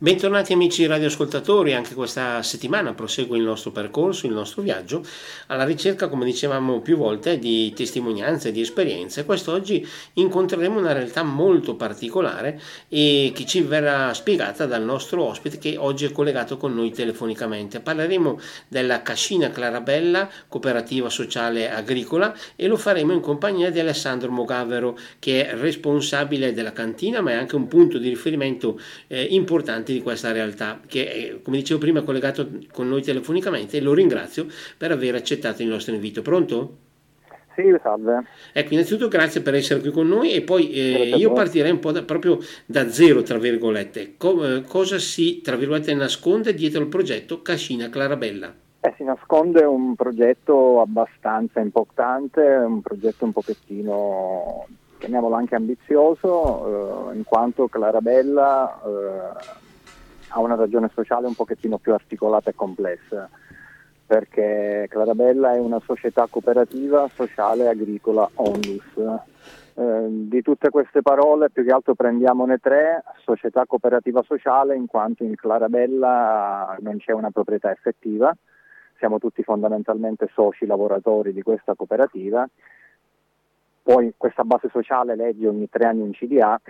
Bentornati amici radioascoltatori, anche questa settimana prosegue il nostro percorso, il nostro viaggio alla ricerca, come dicevamo più volte, di testimonianze, di esperienze. Quest'oggi incontreremo una realtà molto particolare e che ci verrà spiegata dal nostro ospite che oggi è collegato con noi telefonicamente. Parleremo della Cascina Clarabella, cooperativa sociale agricola e lo faremo in compagnia di Alessandro Mogavero che è responsabile della cantina ma è anche un punto di riferimento eh, importante di questa realtà che è, come dicevo prima collegato con noi telefonicamente e lo ringrazio per aver accettato il nostro invito. Pronto? Sì, salve. Ecco, innanzitutto grazie per essere qui con noi e poi eh, io partirei un po' da, proprio da zero, tra virgolette. Co- eh, cosa si, tra virgolette, nasconde dietro il progetto Cascina Clarabella? Eh, si nasconde un progetto abbastanza importante, un progetto un pochettino chiamiamolo anche ambizioso, eh, in quanto Clarabella eh, ha una ragione sociale un pochettino più articolata e complessa, perché Clarabella è una società cooperativa sociale agricola onlus. Eh, di tutte queste parole più che altro prendiamone tre, società cooperativa sociale in quanto in Clarabella non c'è una proprietà effettiva, siamo tutti fondamentalmente soci lavoratori di questa cooperativa, poi questa base sociale legge ogni tre anni un CDA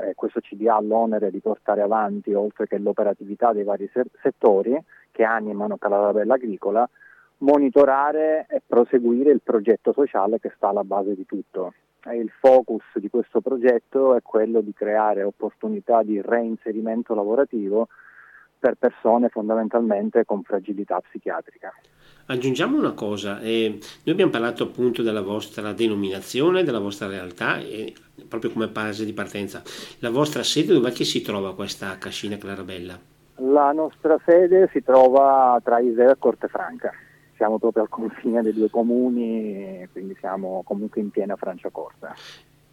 eh, questo CDA ha l'onere di portare avanti, oltre che l'operatività dei vari ser- settori che animano Calarabella Agricola, monitorare e proseguire il progetto sociale che sta alla base di tutto. E il focus di questo progetto è quello di creare opportunità di reinserimento lavorativo per persone fondamentalmente con fragilità psichiatrica. Aggiungiamo una cosa, eh, noi abbiamo parlato appunto della vostra denominazione, della vostra realtà, eh, proprio come base di partenza. La vostra sede dov'è che si trova questa cascina Clarabella? La nostra sede si trova tra Isera e Cortefranca, siamo proprio al confine dei due comuni, quindi siamo comunque in piena Franciacorta.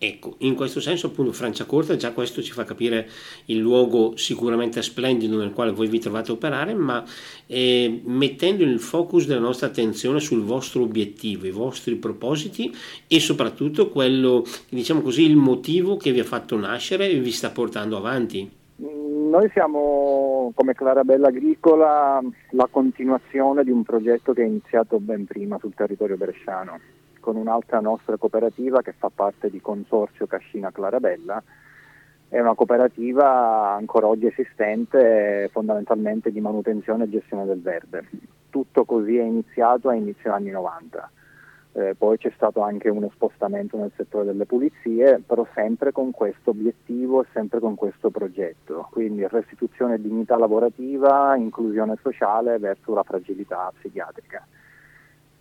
Ecco, in questo senso appunto Franciacorta già questo ci fa capire il luogo sicuramente splendido nel quale voi vi trovate a operare, ma eh, mettendo il focus della nostra attenzione sul vostro obiettivo, i vostri propositi e soprattutto quello, diciamo così, il motivo che vi ha fatto nascere e vi sta portando avanti. Noi siamo come Clarabella Agricola la continuazione di un progetto che è iniziato ben prima sul territorio bresciano con un'altra nostra cooperativa che fa parte di Consorzio Cascina Clarabella. È una cooperativa ancora oggi esistente fondamentalmente di manutenzione e gestione del verde. Tutto così è iniziato a inizio anni 90. Eh, poi c'è stato anche uno spostamento nel settore delle pulizie, però sempre con questo obiettivo e sempre con questo progetto, quindi restituzione e dignità lavorativa, inclusione sociale verso la fragilità psichiatrica.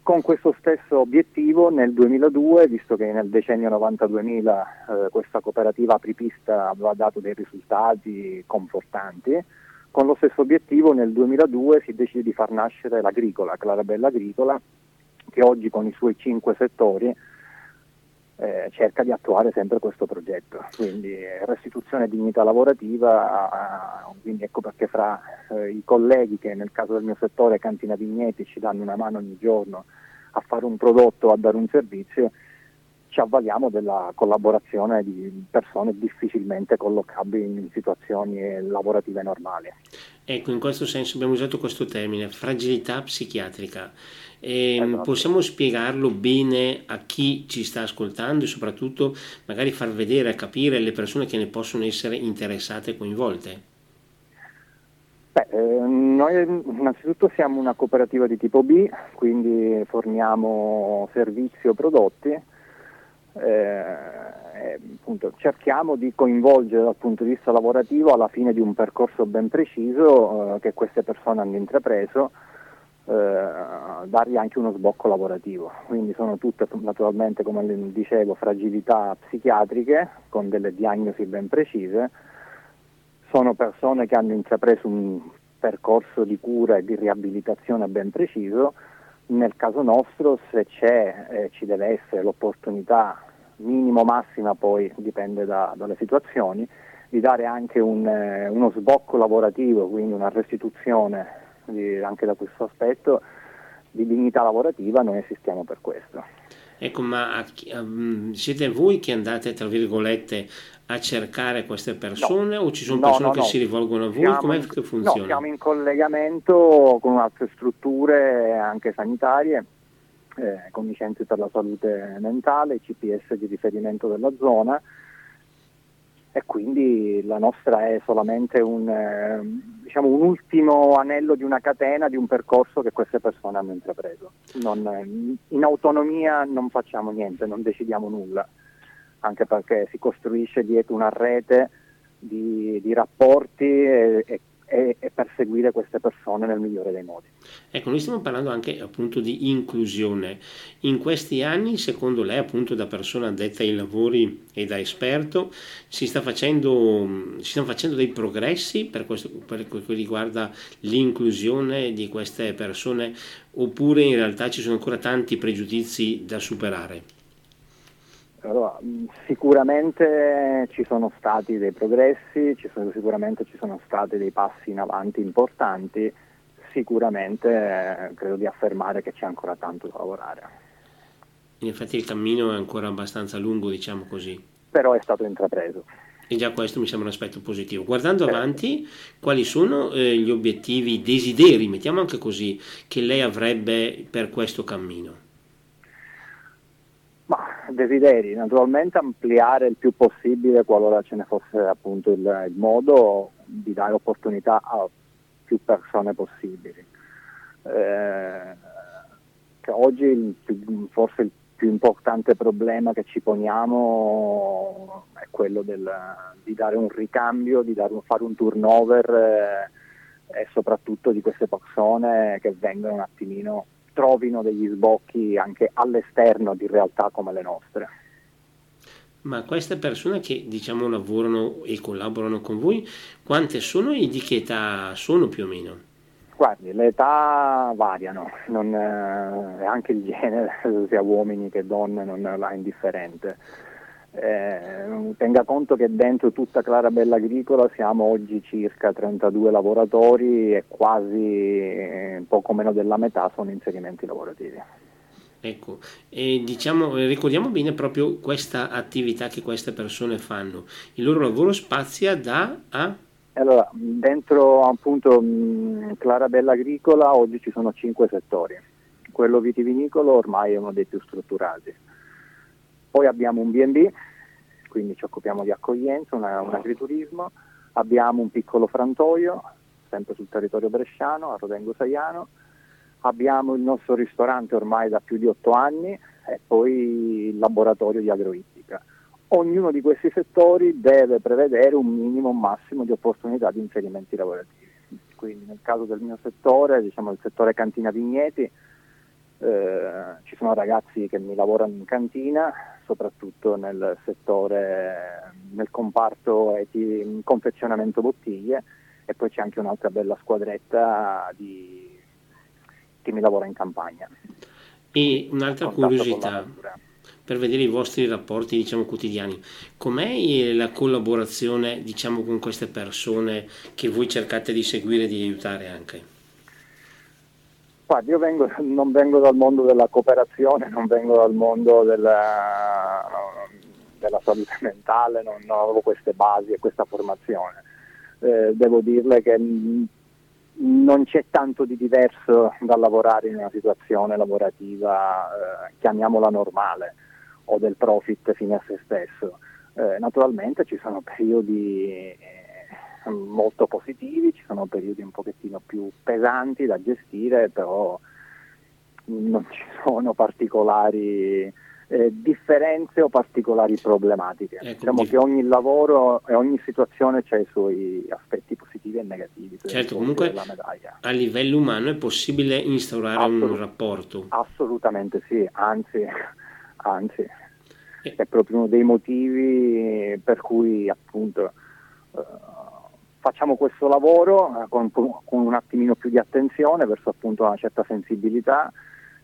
Con questo stesso obiettivo nel 2002, visto che nel decennio 90-2000 eh, questa cooperativa apripista aveva dato dei risultati confortanti, con lo stesso obiettivo nel 2002 si decide di far nascere l'agricola, Clarabella Agricola, che oggi con i suoi cinque settori eh, cerca di attuare sempre questo progetto. Quindi eh, restituzione e dignità lavorativa, quindi ecco perché fra eh, i colleghi che nel caso del mio settore Cantina Vigneti ci danno una mano ogni giorno a fare un prodotto, a dare un servizio, ci avvaliamo della collaborazione di persone difficilmente collocabili in situazioni lavorative normali. Ecco, in questo senso abbiamo usato questo termine, fragilità psichiatrica. E esatto. Possiamo spiegarlo bene a chi ci sta ascoltando e soprattutto magari far vedere e capire le persone che ne possono essere interessate e coinvolte? Beh, eh, noi innanzitutto siamo una cooperativa di tipo B, quindi forniamo servizi o prodotti. Eh, appunto, cerchiamo di coinvolgere dal punto di vista lavorativo alla fine di un percorso ben preciso eh, che queste persone hanno intrapreso, eh, dargli anche uno sbocco lavorativo. Quindi sono tutte naturalmente, come dicevo, fragilità psichiatriche con delle diagnosi ben precise sono persone che hanno intrapreso un percorso di cura e di riabilitazione ben preciso, nel caso nostro se c'è eh, ci deve essere l'opportunità minimo massima poi dipende da, dalle situazioni di dare anche un, eh, uno sbocco lavorativo, quindi una restituzione di, anche da questo aspetto di dignità lavorativa, noi esistiamo per questo. Ecco, ma um, siete voi che andate, tra virgolette, a cercare queste persone no. o ci sono persone no, no, che si rivolgono a voi? Siamo Com'è che funziona? No, siamo in collegamento con altre strutture anche sanitarie, eh, con i centri per la salute mentale, i CPS di riferimento della zona e quindi la nostra è solamente un, eh, diciamo, un, ultimo anello di una catena, di un percorso che queste persone hanno intrapreso. Non, in autonomia non facciamo niente, non decidiamo nulla, anche perché si costruisce dietro una rete di, di rapporti e, e e, e perseguire queste persone nel migliore dei modi. Ecco, noi stiamo parlando anche appunto di inclusione. In questi anni, secondo lei, appunto da persona addetta ai lavori e da esperto, si, facendo, si stanno facendo dei progressi per, questo, per quel che riguarda l'inclusione di queste persone oppure in realtà ci sono ancora tanti pregiudizi da superare? Allora, sicuramente ci sono stati dei progressi, ci sono, sicuramente ci sono stati dei passi in avanti importanti, sicuramente eh, credo di affermare che c'è ancora tanto da lavorare. In effetti il cammino è ancora abbastanza lungo, diciamo così. Però è stato intrapreso. E già questo mi sembra un aspetto positivo. Guardando certo. avanti, quali sono eh, gli obiettivi, i desideri, mettiamo anche così, che lei avrebbe per questo cammino? Desideri, naturalmente ampliare il più possibile qualora ce ne fosse appunto il, il modo di dare opportunità a più persone possibili. Eh, oggi il, forse il più importante problema che ci poniamo è quello del, di dare un ricambio, di un, fare un turnover eh, e soprattutto di queste persone che vengono un attimino trovino degli sbocchi anche all'esterno di realtà come le nostre. Ma queste persone che diciamo lavorano e collaborano con voi, quante sono e di che età sono più o meno? Guardi, le età variano, non, eh, anche il genere, sia uomini che donne, non è indifferente eh, tenga conto che dentro tutta Clarabella Agricola siamo oggi circa 32 lavoratori e quasi eh, poco meno della metà sono inserimenti lavorativi. Ecco, e diciamo, ricordiamo bene proprio questa attività che queste persone fanno. Il loro lavoro spazia da a... Allora, dentro appunto Clarabella Agricola oggi ci sono cinque settori. Quello vitivinicolo ormai è uno dei più strutturati poi abbiamo un B&B, quindi ci occupiamo di accoglienza, una, un agriturismo, abbiamo un piccolo frantoio, sempre sul territorio bresciano, a Rodengo Saiano, abbiamo il nostro ristorante ormai da più di otto anni e poi il laboratorio di agroittica. Ognuno di questi settori deve prevedere un minimo, un massimo di opportunità di inserimenti lavorativi. Quindi nel caso del mio settore, diciamo il settore cantina vigneti, eh, ci sono ragazzi che mi lavorano in cantina, soprattutto nel settore, nel comparto eti, confezionamento bottiglie e poi c'è anche un'altra bella squadretta di, che mi lavora in campagna. E un'altra curiosità per vedere i vostri rapporti diciamo, quotidiani. Com'è la collaborazione diciamo, con queste persone che voi cercate di seguire e di aiutare anche? Guardi, io vengo, non vengo dal mondo della cooperazione, non vengo dal mondo della, della salute mentale, non, non, avevo queste basi e questa formazione. Eh, devo dirle che non c'è tanto di diverso dal lavorare in una situazione lavorativa, eh, chiamiamola normale, o del profit fine a se stesso. Eh, naturalmente ci sono periodi molto positivi, ci sono periodi un pochettino più pesanti da gestire, però non ci sono particolari eh, differenze o particolari problematiche. Ecco, diciamo che ogni lavoro e ogni situazione ha i suoi aspetti positivi e negativi. Certo, comunque a livello umano è possibile instaurare Assolut- un rapporto. Assolutamente sì, anzi, anzi eh. è proprio uno dei motivi per cui appunto... Uh, facciamo questo lavoro eh, con, con, un attimino più di attenzione verso appunto una certa sensibilità,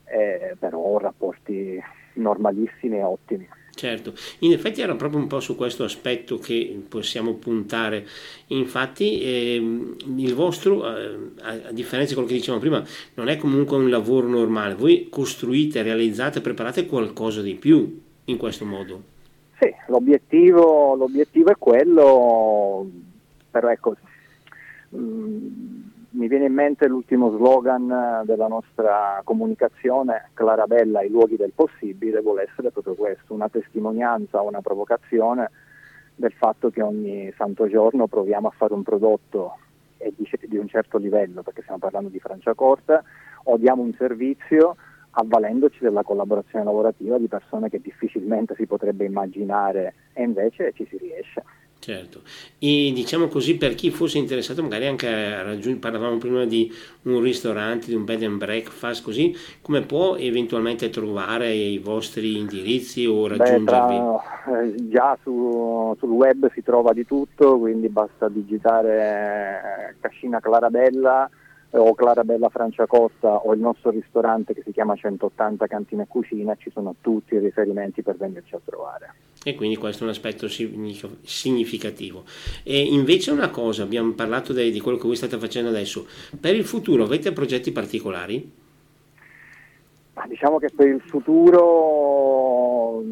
eh, però rapporti normalissimi e ottimi. Certo, in effetti era proprio un po' su questo aspetto che possiamo puntare. Infatti eh, il vostro, eh, a, differenza di quello che dicevamo prima, non è comunque un lavoro normale, voi costruite, realizzate, preparate qualcosa di più in questo modo. Sì, l'obiettivo, l'obiettivo è quello, però ecco, mh, mm, mi viene in mente l'ultimo slogan della nostra comunicazione, Clarabella ai luoghi del possibile, vuole essere proprio questo, una testimonianza, una provocazione del fatto che ogni santo giorno proviamo a fare un prodotto di un certo livello, perché stiamo parlando di Franciacorta, o diamo un servizio avvalendoci della collaborazione lavorativa di persone che difficilmente si potrebbe immaginare e invece ci si riesce. Certo, e diciamo così per chi fosse interessato magari anche a raggiungere, parlavamo prima di un ristorante, di un bed and breakfast, così come può eventualmente trovare i vostri indirizzi o raggiungervi? Beh, tra, eh, già su, sul web si trova di tutto, quindi basta digitare eh, Cascina Clarabella o Clarabella Franciacosta o il nostro ristorante che si chiama 180 Cantina e Cucina, ci sono tutti i riferimenti per venirci a trovare. E quindi questo è un aspetto significativo. E invece una cosa, abbiamo parlato de, di quello che voi state facendo adesso, per il futuro avete progetti particolari? diciamo che per il futuro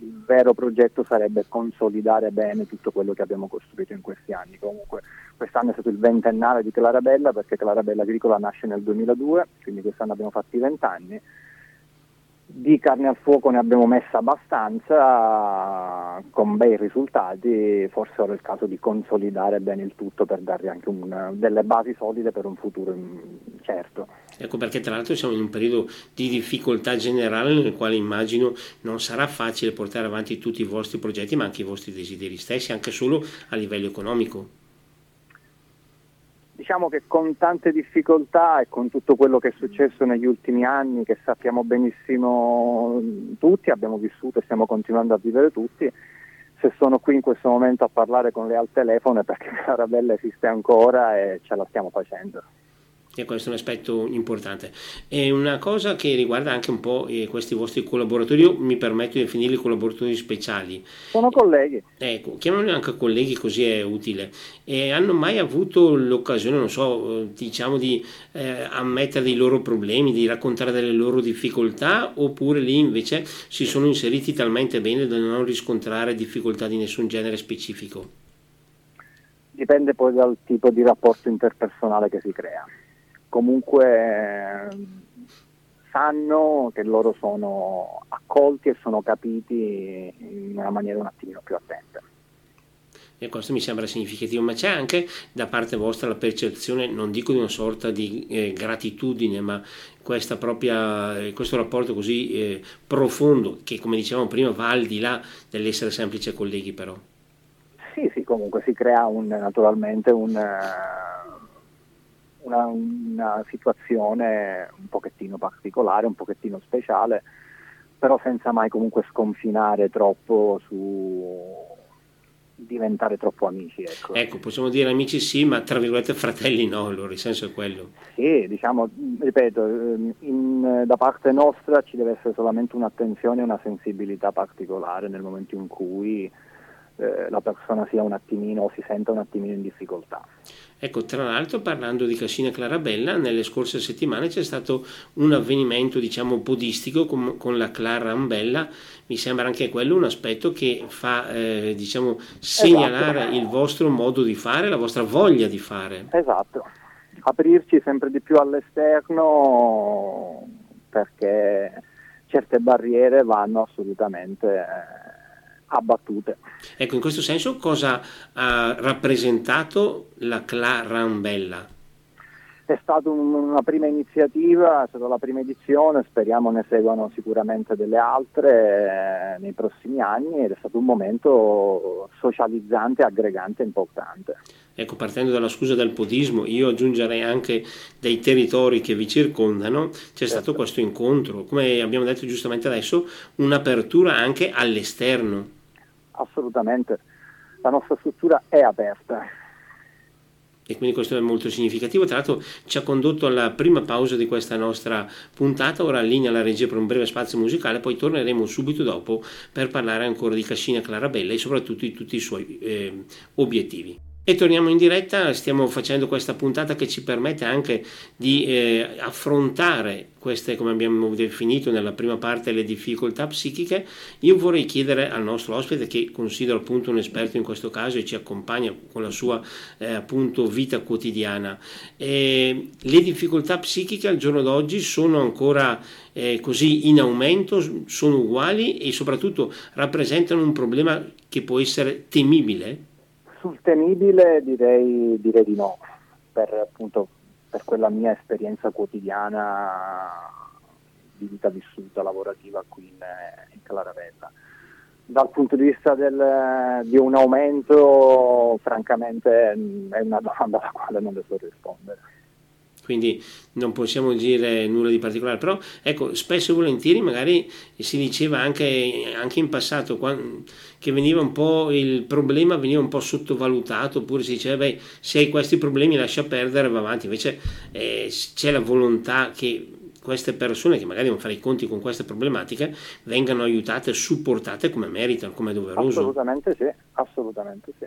il vero progetto sarebbe consolidare bene tutto quello che abbiamo costruito in questi anni. Comunque quest'anno è stato il ventennale di Clarabella perché Clarabella Agricola nasce nel 2002, quindi quest'anno abbiamo fatto i vent'anni. Di carne al fuoco ne abbiamo messa abbastanza con bei risultati, forse ora è il caso di consolidare bene il tutto per dargli anche un, delle basi solide per un futuro certo. Ecco perché tra l'altro siamo in un periodo di difficoltà generale nel quale immagino non sarà facile portare avanti tutti i vostri progetti ma anche i vostri desideri stessi, anche solo a livello economico diciamo che con tante difficoltà e con tutto quello che è successo negli ultimi anni, che sappiamo benissimo tutti, abbiamo vissuto e stiamo continuando a vivere tutti, se sono qui in questo momento a parlare con lei al telefono è perché Arabella esiste ancora e ce la stiamo facendo questo è un aspetto importante. E una cosa che riguarda anche un po' eh, questi vostri collaboratori, io mi permetto di definirli collaboratori speciali. Sono colleghi. Ecco, chiamano anche colleghi così è utile. E hanno mai avuto l'occasione, non so, diciamo di eh, ammettere dei loro problemi, di raccontare delle loro difficoltà, oppure lì invece si sono inseriti talmente bene da non riscontrare difficoltà di nessun genere specifico? Dipende poi dal tipo di rapporto interpersonale che si crea comunque sanno che loro sono accolti e sono capiti in una maniera un attimino più attenta. E questo mi sembra significativo, ma c'è anche da parte vostra la percezione, non dico di una sorta di eh, gratitudine, ma propria, eh, questo rapporto così eh, profondo che, come dicevamo prima, va al di là dell'essere semplice colleghi però. Sì, sì, comunque si crea un, naturalmente un... Uh, una, una situazione un pochettino particolare, un pochettino speciale, però senza mai comunque sconfinare troppo su diventare troppo amici. Ecco. ecco. possiamo dire amici sì, ma tra virgolette fratelli no, allora il senso è quello. Sì, diciamo, ripeto, in, da parte nostra ci deve essere solamente un'attenzione e una sensibilità particolare nel momento in cui eh, la persona sia un attimino o si senta un attimino in difficoltà. Ecco, tra l'altro parlando di Cassina Clarabella, nelle scorse settimane c'è stato un avvenimento diciamo podistico con, con la Clara Ambella, mi sembra anche quello un aspetto che fa eh, diciamo segnalare esatto. il vostro modo di fare, la vostra voglia di fare. Esatto, aprirci sempre di più all'esterno perché certe barriere vanno assolutamente... Eh, abbattute. Ecco, in questo senso cosa ha rappresentato la Clarambella? È stata una prima iniziativa, è stata la prima edizione, speriamo ne seguano sicuramente delle altre eh, nei prossimi anni ed è stato un momento socializzante, aggregante e importante. Ecco, partendo dalla scusa del podismo, io aggiungerei anche dei territori che vi circondano, c'è certo. stato questo incontro, come abbiamo detto giustamente adesso, un'apertura anche all'esterno assolutamente la nostra struttura è aperta. E quindi questo è molto significativo. Tra l'altro ci ha condotto alla prima pausa di questa nostra puntata, ora allinea la regia per un breve spazio musicale, poi torneremo subito dopo per parlare ancora di Cascina Clarabella e soprattutto di tutti i suoi eh, obiettivi. E torniamo in diretta, stiamo facendo questa puntata che ci permette anche di eh, affrontare queste, come abbiamo definito nella prima parte, le difficoltà psichiche. Io vorrei chiedere al nostro ospite, che considero appunto un esperto in questo caso e ci accompagna con la sua eh, appunto vita quotidiana, eh, le difficoltà psichiche al giorno d'oggi sono ancora eh, così in aumento, sono uguali e soprattutto rappresentano un problema che può essere temibile? Sul temibile direi, direi di no, per, appunto, per quella mia esperienza quotidiana di vita vissuta lavorativa qui in, in Claravella. Dal punto di vista del, di un aumento, francamente è una domanda alla quale non le so rispondere quindi non possiamo dire nulla di particolare, però ecco, spesso e volentieri magari si diceva anche, anche in passato che veniva un po' il problema veniva un po' sottovalutato, oppure si diceva beh, se hai questi problemi lascia perdere, va avanti, invece eh, c'è la volontà che queste persone che magari devono fare i conti con queste problematiche vengano aiutate, supportate come meritano, come è doveroso. Assolutamente sì, assolutamente sì.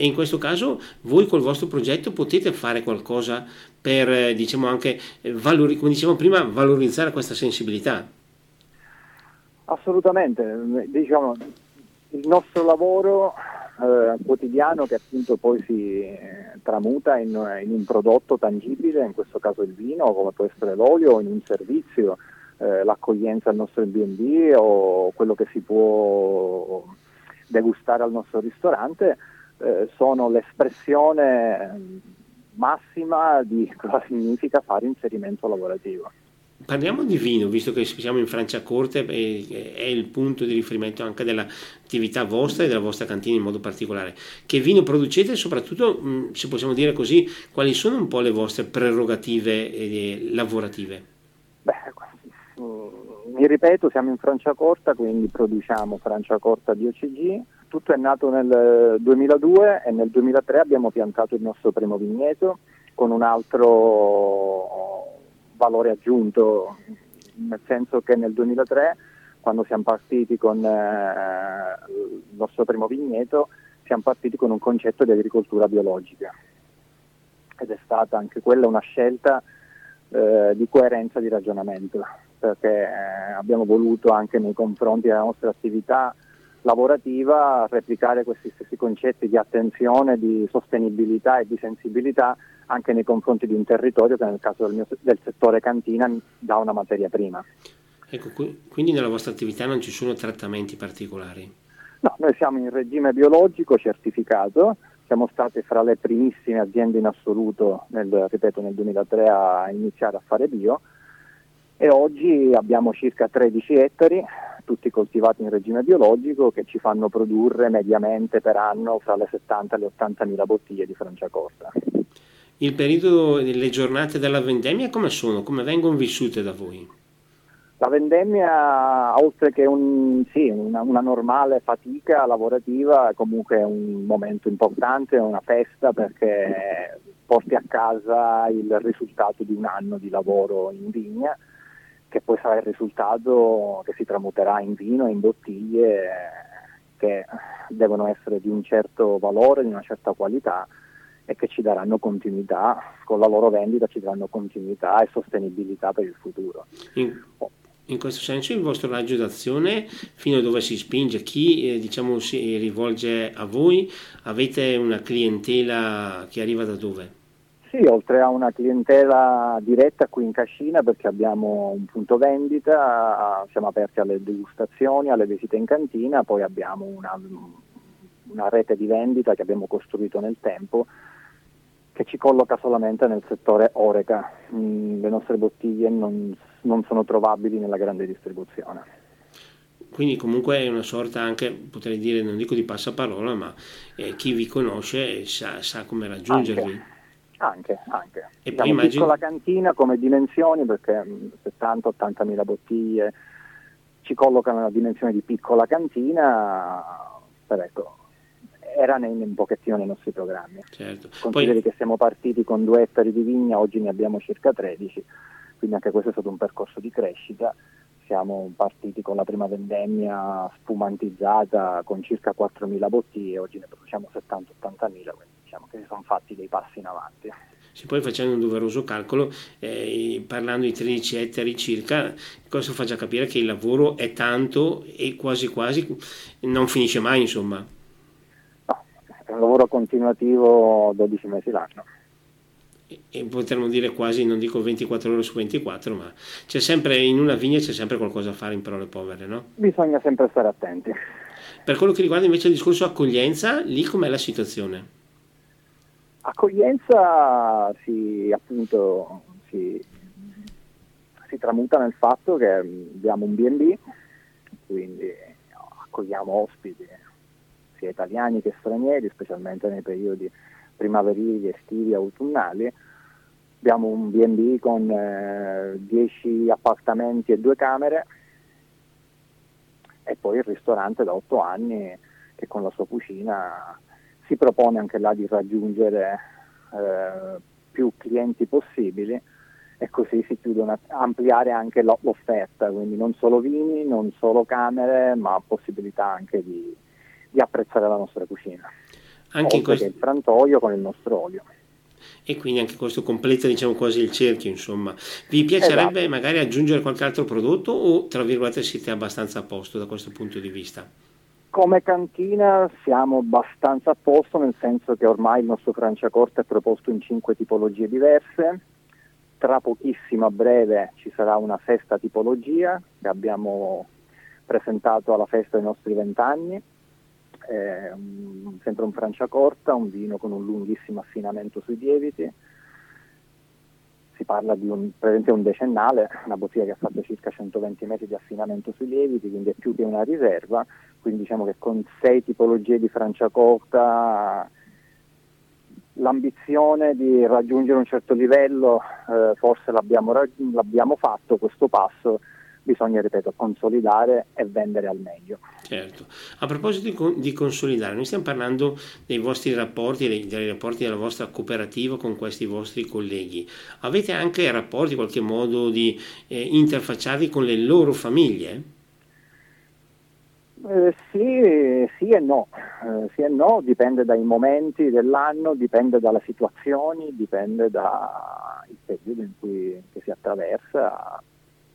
E in questo caso voi col vostro progetto potete fare qualcosa per, eh, diciamo anche, eh, valori, come dicevamo prima, valorizzare questa sensibilità. Assolutamente, diciamo, il nostro lavoro eh, quotidiano che appunto poi si eh, tramuta in, in, un prodotto tangibile, in questo caso il vino, come può essere l'olio, in un servizio, eh, l'accoglienza al nostro B&B o quello che si può degustare al nostro ristorante, eh, sono l'espressione massima di cosa significa fare inserimento lavorativo. Parliamo di vino, visto che siamo in Franciacorta e è il punto di riferimento anche dell'attività vostra e della vostra cantina in modo particolare. Che vino producete e soprattutto, se possiamo dire così, quali sono un po' le vostre prerogative eh, lavorative? Beh, mi ripeto, siamo in Franciacorta, quindi produciamo Franciacorta di OCG, tutto è nato nel 2002 e nel 2003 abbiamo piantato il nostro primo vigneto con un altro valore aggiunto, nel senso che nel 2003 quando siamo partiti con eh, il nostro primo vigneto siamo partiti con un concetto di agricoltura biologica. Ed è stata anche quella una scelta eh, di coerenza di ragionamento perché eh, abbiamo voluto anche nei confronti della nostra attività lavorativa replicare questi stessi concetti di attenzione, di sostenibilità e di sensibilità anche nei confronti di un territorio che nel caso del, mio, del settore cantina dà una materia prima. Ecco, quindi nella vostra attività non ci sono trattamenti particolari? No, noi siamo in regime biologico certificato, siamo stati fra le primissime aziende in assoluto, nel, ripeto, nel 2003 a iniziare a fare bio e oggi abbiamo circa 13 ettari, tutti coltivati in regime biologico, che ci fanno produrre mediamente per anno fra le 70 e le 80 mila bottiglie di Franciacorta. Il periodo delle giornate della vendemmia come sono? Come vengono vissute da voi? La vendemmia, oltre che un, sì, una, una, normale fatica lavorativa, è comunque un momento importante, una festa perché porti a casa il risultato di un anno di lavoro in vigna che poi sarà il risultato che si tramuterà in vino e in bottiglie che devono essere di un certo valore, di una certa qualità e che ci daranno continuità, con la loro vendita ci daranno continuità e sostenibilità per il futuro. In, in questo senso il vostro raggio d'azione fino a dove si spinge? Chi eh, diciamo, si rivolge a voi? Avete una clientela che arriva da dove? Sì, oltre a una clientela diretta qui in Cascina perché abbiamo un punto vendita, siamo aperti alle degustazioni, alle visite in cantina, poi abbiamo una, una rete di vendita che abbiamo costruito nel tempo che ci colloca solamente nel settore Oreca. Mm, le nostre bottiglie non, non sono trovabili nella grande distribuzione. Quindi comunque è una sorta anche, potrei dire, non dico di passaparola, ma eh, chi vi conosce sa, sa come raggiungervi. Anche. Anche, anche. E poi immagino... piccola cantina come dimensioni perché 70-80 mila bottiglie ci collocano nella dimensione di piccola cantina, però ecco, era nei, un pochettino nei nostri programmi. Certo. Consideri poi... che siamo partiti con due ettari di vigna, oggi ne abbiamo circa 13, quindi anche questo è stato un percorso di crescita siamo partiti con la prima vendemmia spumantizzata con circa 4.000 bottiglie, oggi ne produciamo 70-80.000, quindi diciamo che si sono fatti dei passi in avanti. Se poi facendo un doveroso calcolo, eh, parlando di 13 ettari circa, questo fa già capire che il lavoro è tanto e quasi quasi non finisce mai, insomma. No, è un lavoro continuativo 12 mesi l'anno. E, e potremmo dire quasi, non dico 24 ore su 24, ma c'è sempre, in una vigna c'è sempre qualcosa a fare in parole povere, no? Bisogna sempre stare attenti. Per quello che riguarda invece il discorso accoglienza, lì com'è la situazione? Accoglienza si, appunto, si, si tramuta nel fatto che abbiamo un B&B, quindi accogliamo ospiti sia italiani che stranieri, specialmente nei periodi primaverili, estivi, autunnali. Abbiamo un B&B con 10 eh, appartamenti e due camere e poi il ristorante da 8 anni che con la sua cucina si propone anche là di raggiungere eh, più clienti possibili e così si chiudono, ampliare anche l'offerta, quindi non solo vini, non solo camere, ma possibilità anche di, di apprezzare la nostra cucina. Anche in questo... il frantoio con il nostro olio. E quindi anche questo completa diciamo quasi il cerchio, insomma. Vi piacerebbe esatto. magari aggiungere qualche altro prodotto o tra virgolette siete abbastanza a posto da questo punto di vista? Come cantina siamo abbastanza a posto, nel senso che ormai il nostro Franciacorta è proposto in cinque tipologie diverse. Tra pochissimo a breve ci sarà una sesta tipologia che abbiamo presentato alla festa dei nostri vent'anni. Eh, sempre un Franciacorta, un vino con un lunghissimo affinamento sui lieviti si parla di un, un decennale, una bottiglia che ha fatto circa 120 metri di affinamento sui lieviti, quindi è più che una riserva, quindi diciamo che con sei tipologie di Franciacorta l'ambizione di raggiungere un certo livello eh, forse l'abbiamo, l'abbiamo fatto questo passo bisogna, ripeto, consolidare e vendere al meglio. Certo. A proposito di, consolidare, noi stiamo parlando dei vostri rapporti, dei, dei, rapporti della vostra cooperativa con questi vostri colleghi. Avete anche rapporti, in qualche modo, di eh, interfacciarvi con le loro famiglie? Eh, sì, sì, e no. Eh, sì e no, dipende dai momenti dell'anno, dipende dalle situazioni, dipende dal periodo in cui si attraversa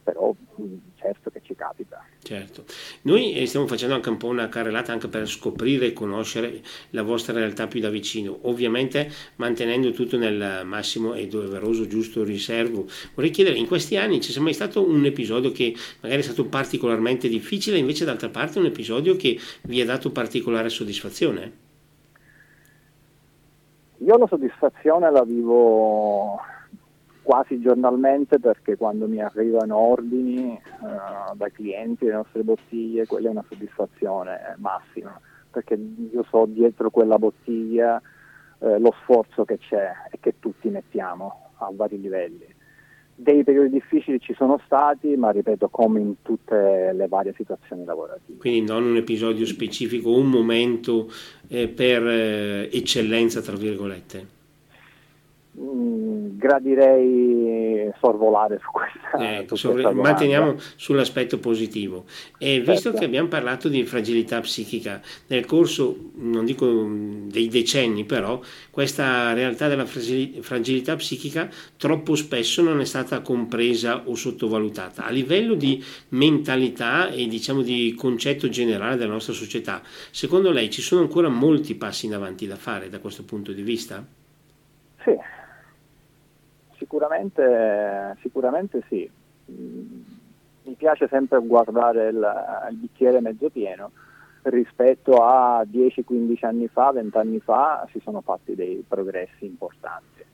però mm, certo che ci capita. Certo, noi eh, stiamo facendo anche un po' una carrellata anche per scoprire e conoscere la vostra realtà più da vicino, ovviamente mantenendo tutto nel massimo e doveroso giusto riservo. Vorrei chiedere, in questi anni ci sia mai stato un episodio che magari è stato particolarmente difficile, invece d'altra parte un episodio che vi ha dato particolare soddisfazione? Io la soddisfazione la vivo quasi giornalmente perché quando mi arrivano ordini uh, dai clienti delle nostre bottiglie, quella è una soddisfazione massima, perché io so dietro quella bottiglia uh, lo sforzo che c'è e che tutti mettiamo a vari livelli. Dei periodi difficili ci sono stati, ma ripeto, come in tutte le varie situazioni lavorative. Quindi non un episodio specifico, un momento eh, per eh, eccellenza, tra virgolette. Mm, gradirei sorvolare su questa. Ecco, su questa manteniamo sull'aspetto positivo. E visto certo. che abbiamo parlato di fragilità psichica, nel corso, non dico dei decenni, però, questa realtà della fragilità psichica troppo spesso non è stata compresa o sottovalutata. A livello di mentalità e diciamo di concetto generale della nostra società, secondo lei ci sono ancora molti passi in avanti da fare da questo punto di vista? Sì, Sicuramente, sicuramente sì. Mm, mi piace sempre guardare il, il bicchiere mezzo pieno. Rispetto a 10-15 anni fa, 20 anni fa, si sono fatti dei progressi importanti.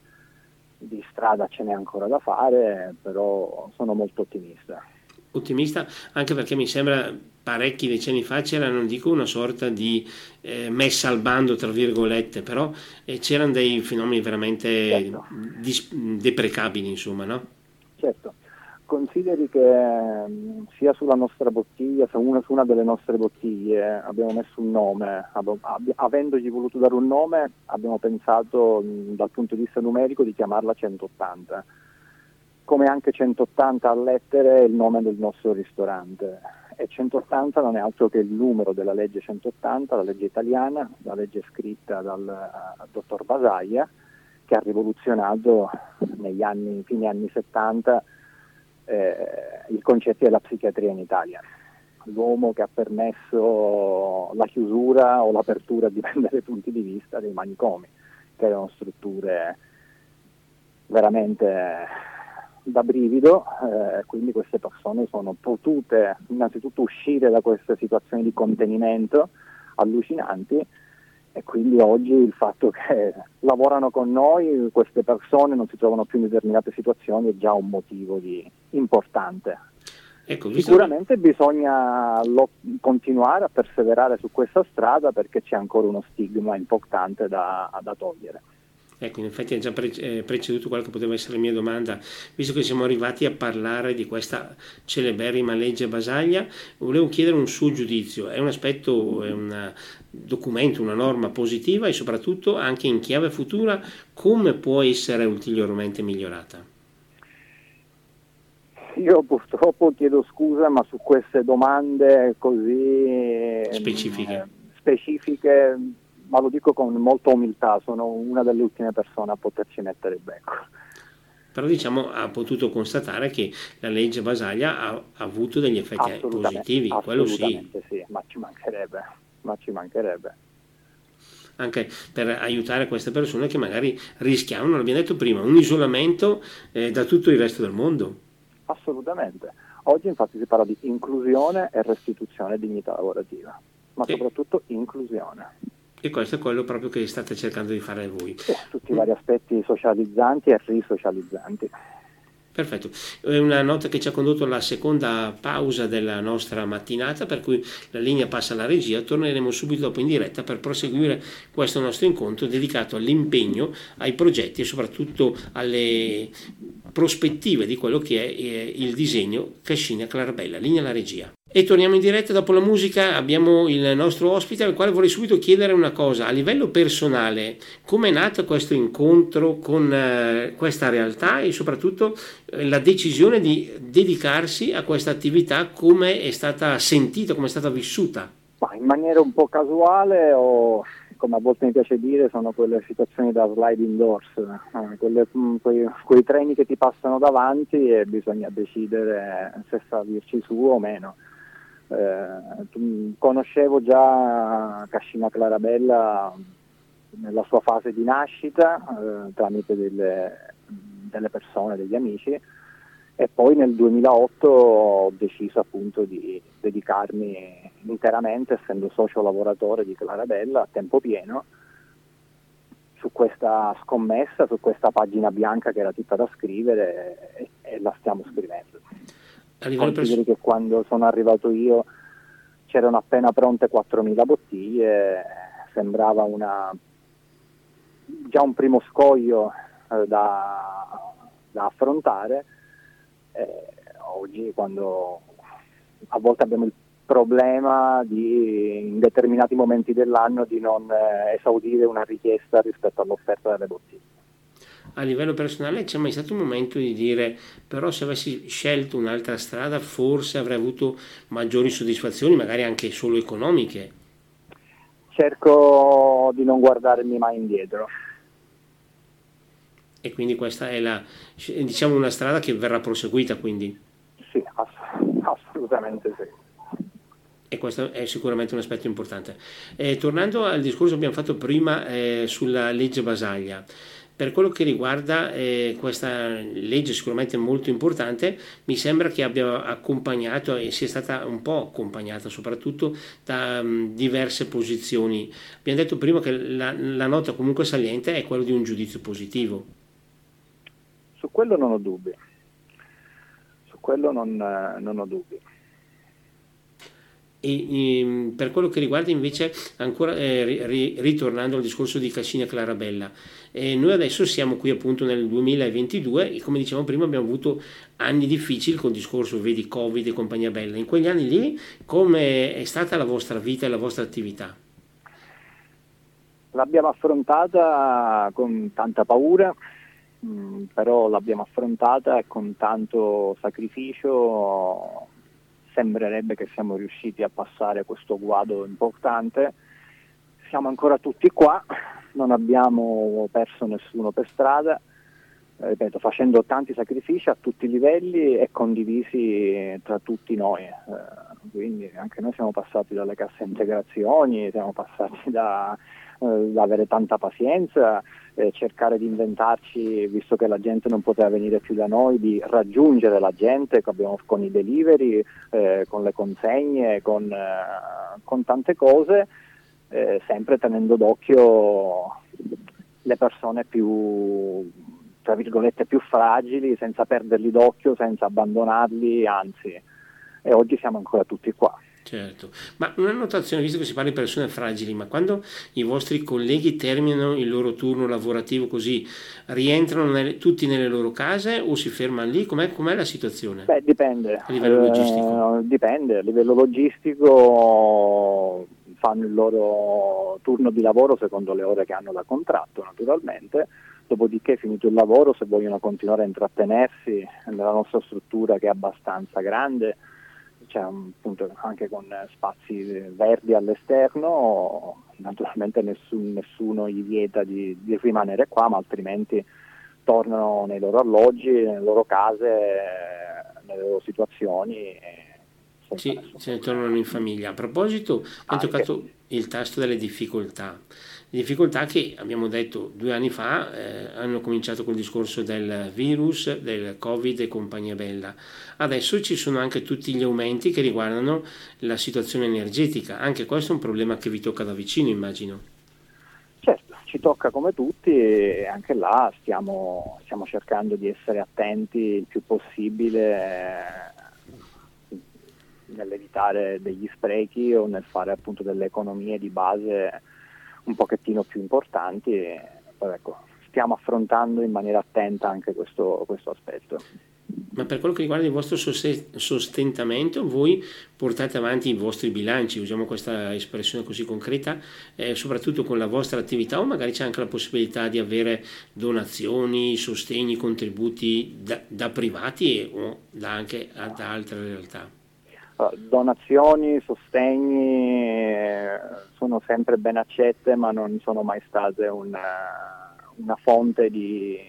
Di strada ce n'è ancora da fare, però sono molto ottimista ottimista anche perché mi sembra parecchi decenni fa c'era non dico una sorta di eh, messa al bando tra virgolette però eh, c'erano dei fenomeni veramente certo. dis- deprecabili insomma no? certo consideri che mm, sia sulla nostra bottiglia su una, su una delle nostre bottiglie abbiamo messo un nome ab- avendogli voluto dare un nome abbiamo pensato mh, mm, dal punto di vista numerico di chiamarla 180 come anche 180 a lettere è il nome del nostro ristorante e 180 non è altro che il numero della legge 180, la legge italiana, la legge scritta dal uh, dottor Basaglia che ha rivoluzionato negli anni, fine anni 70 eh, il concetto della psichiatria in Italia. L'uomo che ha permesso la chiusura o l'apertura, dipende dai punti di vista, dei manicomi, che erano strutture veramente da brivido, eh, quindi queste persone sono potute innanzitutto uscire da queste situazioni di contenimento allucinanti e quindi oggi il fatto che lavorano con noi, queste persone non si trovano più in determinate situazioni è già un motivo di, importante. Ecco, Sicuramente che... bisogna lo, continuare a perseverare su questa strada perché c'è ancora uno stigma importante da, da togliere. Ecco, in effetti ha già pre- eh, preceduto quella che poteva essere la mia domanda, visto che siamo arrivati a parlare di questa celeberrima legge Basaglia, volevo chiedere un suo giudizio. È un aspetto, è un documento, una norma positiva e soprattutto anche in chiave futura come può essere ulteriormente migliorata? Io purtroppo chiedo scusa, ma su queste domande così specifiche, eh, specifiche ma lo dico con molta umiltà, sono una delle ultime persone a poterci mettere il becco. Però diciamo ha potuto constatare che la legge Basaglia ha, ha avuto degli effetti positivi, quello sì. sì. Ma ci mancherebbe, ma ci mancherebbe. Anche per aiutare queste persone che magari rischiavano, l'abbiamo detto prima, un isolamento eh, da tutto il resto del mondo. Assolutamente. Oggi infatti si parla di inclusione e restituzione di dignità lavorativa, ma sì. soprattutto inclusione. E questo è quello proprio che state cercando di fare voi. Tutti i vari aspetti socializzanti e risocializzanti. Perfetto, è una nota che ci ha condotto alla seconda pausa della nostra mattinata, per cui la linea passa alla regia, torneremo subito dopo in diretta per proseguire questo nostro incontro dedicato all'impegno, ai progetti e soprattutto alle prospettive di quello che è eh, il disegno Cascina Clarabella. Linea alla regia. E torniamo in diretta dopo la musica, abbiamo il nostro ospite al quale vorrei subito chiedere una cosa, a livello personale, come è nato questo incontro con eh, questa realtà e soprattutto eh, la decisione di dedicarsi a questa attività, come è stata sentita, come è stata vissuta? In maniera un po' casuale o come a volte mi piace dire, sono quelle situazioni da sliding doors, eh, quelle, mm, quei, quei, treni che ti passano davanti e bisogna decidere se salirci su o meno. Eh, conoscevo già Cascina Clarabella nella sua fase di nascita eh, tramite delle, delle, persone, degli amici e poi nel 2008 ho deciso appunto di dedicarmi interamente, essendo socio lavoratore di Clarabella a tempo pieno, su questa scommessa, su questa pagina bianca che era tutta da scrivere e, e la stiamo scrivendo. Consideri che quando sono arrivato io c'erano appena pronte 4.000 bottiglie, sembrava una, già un primo scoglio eh, da, da, affrontare. Eh, oggi quando a volte abbiamo il problema di in determinati momenti dell'anno di non eh, esaudire una richiesta rispetto all'offerta delle bottiglie a livello personale c'è mai stato un momento di dire però se avessi scelto un'altra strada forse avrei avuto maggiori soddisfazioni, magari anche solo economiche? Cerco di non guardarmi mai indietro. E quindi questa è la, diciamo una strada che verrà proseguita quindi? Sì, ass- assolutamente sì e questo è sicuramente un aspetto importante. Eh, tornando al discorso che abbiamo fatto prima eh, sulla legge Basaglia, per quello che riguarda eh, questa legge sicuramente molto importante, mi sembra che abbia accompagnato e sia stata un po' accompagnata soprattutto da um, diverse posizioni. Abbiamo detto prima che la, la nota comunque saliente è quella di un giudizio positivo. Su quello non ho dubbi, su quello non, non ho dubbi. E, e, ehm, per quello che riguarda invece, ancora eh, ri, ritornando al discorso di Cascina Clarabella, eh, noi adesso siamo qui appunto nel 2022 e come dicevamo prima abbiamo avuto anni difficili con il discorso, vedi, Covid e compagnia bella. In quegli anni lì come è stata la vostra vita e la vostra attività? L'abbiamo affrontata con tanta paura, mm, però l'abbiamo affrontata con tanto sacrificio sembrerebbe che siamo riusciti a passare questo guado importante. Siamo ancora tutti qua, non abbiamo perso nessuno per strada, ripeto, facendo tanti sacrifici a tutti i livelli e condivisi tra tutti noi. Eh, quindi anche noi siamo passati dalle casse integrazioni, siamo passati da, eh, avere tanta pazienza, eh, cercare di inventarci, visto che la gente non poteva venire più da noi, di raggiungere la gente con i delivery, eh, con le consegne, con, eh, con tante cose, eh, sempre tenendo d'occhio le persone più tra virgolette più fragili senza perderli d'occhio, senza abbandonarli, anzi e oggi siamo ancora tutti qua. Certo, ma una notazione, visto che si parla di persone fragili, ma quando i vostri colleghi terminano il loro turno lavorativo così, rientrano nelle, tutti nelle loro case o si fermano lì? Com'è, com'è la situazione? Beh, dipende. A livello logistico? Eh, dipende, a livello logistico fanno il loro turno di lavoro secondo le ore che hanno da contratto naturalmente, dopodiché finito il lavoro se vogliono continuare a intrattenersi nella nostra struttura che è abbastanza grande, cioè, appunto, anche con spazi verdi all'esterno, naturalmente nessun, nessuno gli vieta di, di, rimanere qua, ma altrimenti tornano nei loro alloggi, nelle loro case, nelle loro situazioni. Sì, se ne tornano in famiglia. A proposito, hai toccato il tasto delle difficoltà difficoltà che abbiamo detto due anni fa eh, hanno cominciato col discorso del virus, del covid e compagnia bella. Adesso ci sono anche tutti gli aumenti che riguardano la situazione energetica, anche questo è un problema che vi tocca da vicino immagino. Certo, ci tocca come tutti e anche là stiamo, stiamo cercando di essere attenti il più possibile eh, nell'evitare degli sprechi o nel fare appunto delle economie di base un pochettino più importanti e ecco, stiamo affrontando in maniera attenta anche questo, questo aspetto. Ma per quello che riguarda il vostro sostentamento, voi portate avanti i vostri bilanci, usiamo questa espressione così concreta, eh, soprattutto con la vostra attività o magari c'è anche la possibilità di avere donazioni, sostegni, contributi da, da privati o da anche da altre realtà? Donazioni, sostegni eh, sono sempre ben accette ma non sono mai state una, una fonte di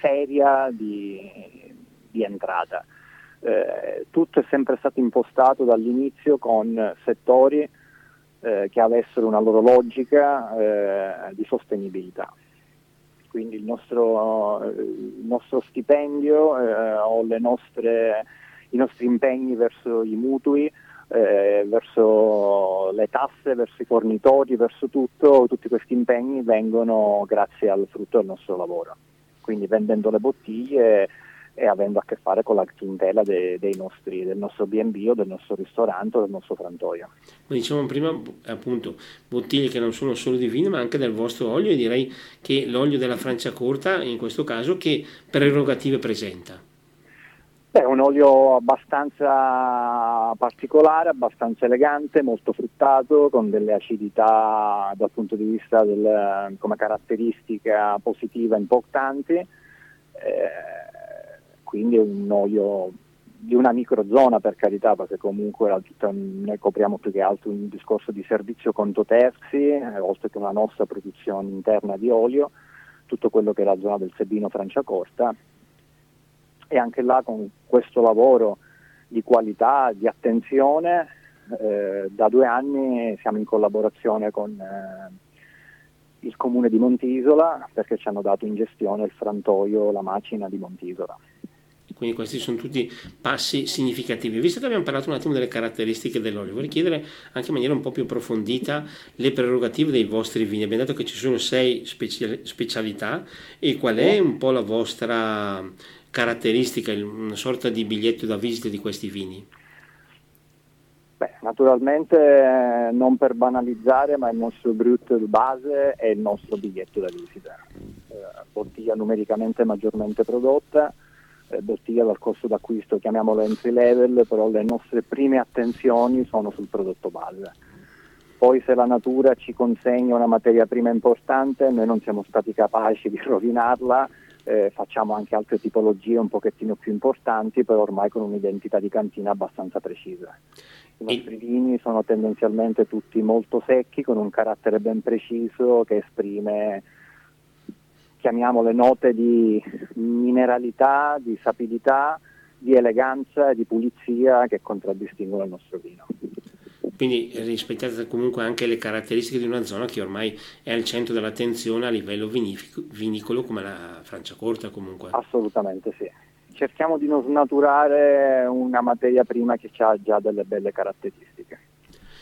seria di, di entrata. Eh, tutto è sempre stato impostato dall'inizio con settori eh, che avessero una loro logica eh, di sostenibilità. Quindi il nostro, il nostro stipendio eh, o le nostre i nostri impegni verso i mutui, eh, verso le tasse, verso i fornitori, verso tutto, tutti questi impegni vengono grazie al frutto del nostro lavoro. Quindi vendendo le bottiglie e avendo a che fare con la clientela dei nostri, del nostro B&B o del nostro ristorante o del nostro frantoio. Come dicevamo prima, appunto, bottiglie che non sono solo di vino ma anche del vostro olio e direi che l'olio della Franciacorta in questo caso che prerogative presenta? È un olio abbastanza particolare, abbastanza elegante, molto fruttato, con delle acidità dal punto di vista del, come caratteristica positiva importanti, eh, quindi è un olio di una microzona per carità, perché comunque noi copriamo più che altro un discorso di servizio conto terzi, eh, oltre che una nostra produzione interna di olio, tutto quello che è la zona del Sebino Franciacorta e anche là con questo lavoro di qualità, di attenzione, eh, da due anni siamo in collaborazione con eh, il comune di Montisola perché ci hanno dato in gestione il frantoio, la macina di Montisola. Quindi questi sono tutti passi significativi. Visto che abbiamo parlato un attimo delle caratteristiche dell'olio, vorrei chiedere anche in maniera un po' più approfondita le prerogative dei vostri vini. Abbiamo detto che ci sono sei specialità e qual è un po' la vostra caratteristica, una sorta di biglietto da visita di questi vini? Beh, naturalmente eh, non per banalizzare, ma il nostro brut base è il nostro biglietto da visita. Eh, bottiglia numericamente maggiormente prodotta, eh, bottiglia dal costo d'acquisto, chiamiamolo entry level, però le nostre prime attenzioni sono sul prodotto base. poi se la natura ci consegna una materia prima importante, noi non siamo stati capaci di rovinarla, eh, facciamo anche altre tipologie un pochettino più importanti, però ormai con un'identità di cantina abbastanza precisa. I nostri vini sono tendenzialmente tutti molto secchi, con un carattere ben preciso che esprime, chiamiamole note di mineralità, di sapidità, di eleganza e di pulizia che contraddistinguono il nostro vino. Quindi rispettate comunque anche le caratteristiche di una zona che ormai è al centro dell'attenzione a livello vinicolo come la Franciacorta comunque. Assolutamente sì cerchiamo di non snaturare una materia prima che ha già delle belle caratteristiche.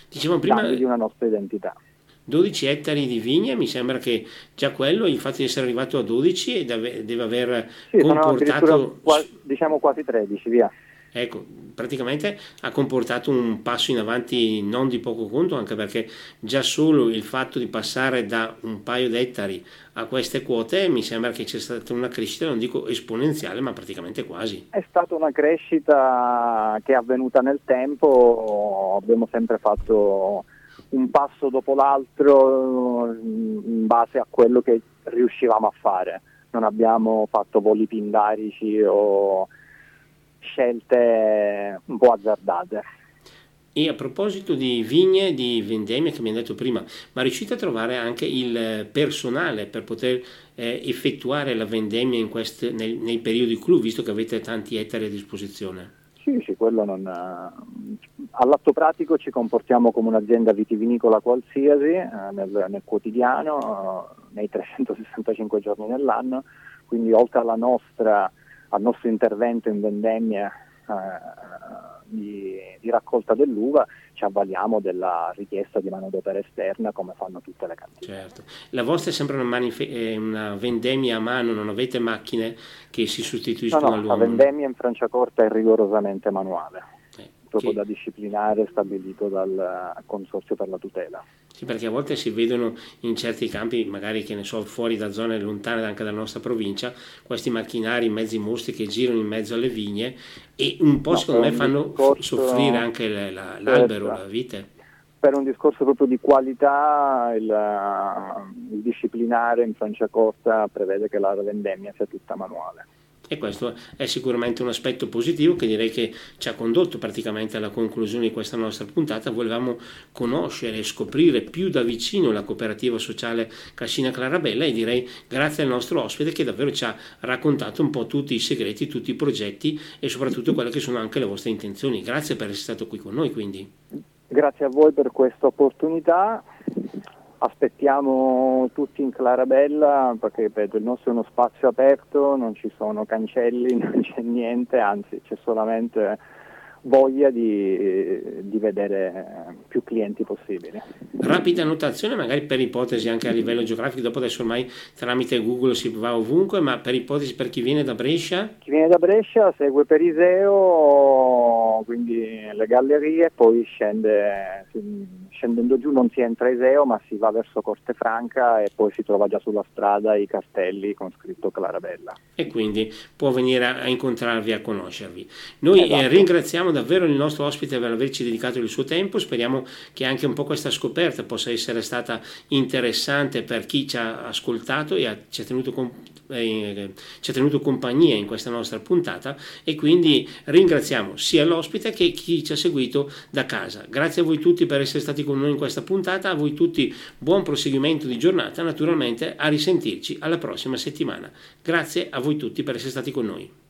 Diciamo prima di una nostra identità. 12 ettari di vigne, mi sembra che già quello, il fatto di essere arrivato a 12 deve, deve aver sì, comportato... Quasi, diciamo quasi 13, via. Ecco, praticamente ha comportato un passo in avanti non di poco conto, anche perché già solo il fatto di passare da un paio di ettari a queste quote mi sembra che c'è stata una crescita, non dico esponenziale, ma praticamente quasi. È stata una crescita che è avvenuta nel tempo, abbiamo sempre fatto un passo dopo l'altro in base a quello che riuscivamo a fare. Non abbiamo fatto voli pindarici o scelte un po' azzardate. E a proposito di vigne, di vendemmie che mi hai detto prima, ma riuscite a trovare anche il personale per poter eh, effettuare la vendemmia queste, nel, nei periodi clou, visto che avete tanti ettari a disposizione? Sì, sì, quello non... All'atto pratico ci comportiamo come un'azienda vitivinicola qualsiasi eh, nel, nel, quotidiano, eh, nei 365 giorni nell'anno, quindi oltre alla nostra al nostro intervento in vendemmia eh, di, di, raccolta dell'uva ci avvaliamo della richiesta di manodopera esterna come fanno tutte le cantine. Certo. La vostra è sempre una, manife- una, vendemmia a mano, non avete macchine che si sostituiscono no, no, all'uomo? La vendemmia in Franciacorta è rigorosamente manuale proprio che... da disciplinare stabilito dal Consorzio per la tutela. Sì, perché a volte si vedono in certi campi, magari che ne so, fuori da zone lontane anche dalla nostra provincia, questi macchinari, mezzi mostri che girano in mezzo alle vigne e un po' no, secondo me fanno discorso... soffrire anche la, la, l'albero, certo. la vite. Per un discorso proprio di qualità, il, il disciplinare in Franciacorta prevede che la vendemmia sia tutta manuale. E questo è sicuramente un aspetto positivo che direi che ci ha condotto praticamente alla conclusione di questa nostra puntata. Volevamo conoscere e scoprire più da vicino la cooperativa sociale Cascina Clarabella e direi grazie al nostro ospite che davvero ci ha raccontato un po' tutti i segreti, tutti i progetti e soprattutto quelle che sono anche le vostre intenzioni. Grazie per essere stato qui con noi quindi. Grazie a voi per questa opportunità aspettiamo tutti in Clarabella perché ripeto il nostro è uno spazio aperto, non ci sono cancelli, non c'è niente, anzi c'è solamente voglia di, di, vedere più clienti possibili. Rapida annotazione, magari per ipotesi anche a livello geografico, dopo adesso ormai tramite Google si va ovunque, ma per ipotesi per chi viene da Brescia? Chi viene da Brescia segue Periseo, quindi le gallerie, poi scende, scendendo giù non si entra a Iseo ma si va verso Corte Franca e poi si trova già sulla strada i castelli con scritto Clarabella. E quindi può venire a incontrarvi, a conoscervi. Noi eh, esatto. eh, ringraziamo davvero il nostro ospite per averci dedicato il suo tempo, speriamo che anche un po' questa scoperta possa essere stata interessante per chi ci ha ascoltato e ha, ci, ha tenuto, eh, ci ha tenuto compagnia in questa nostra puntata e quindi ringraziamo sia l'ospite che chi ci ha seguito da casa. Grazie a voi tutti per essere stati con noi in questa puntata, a voi tutti buon proseguimento di giornata, naturalmente a risentirci alla prossima settimana. Grazie a voi tutti per essere stati con noi.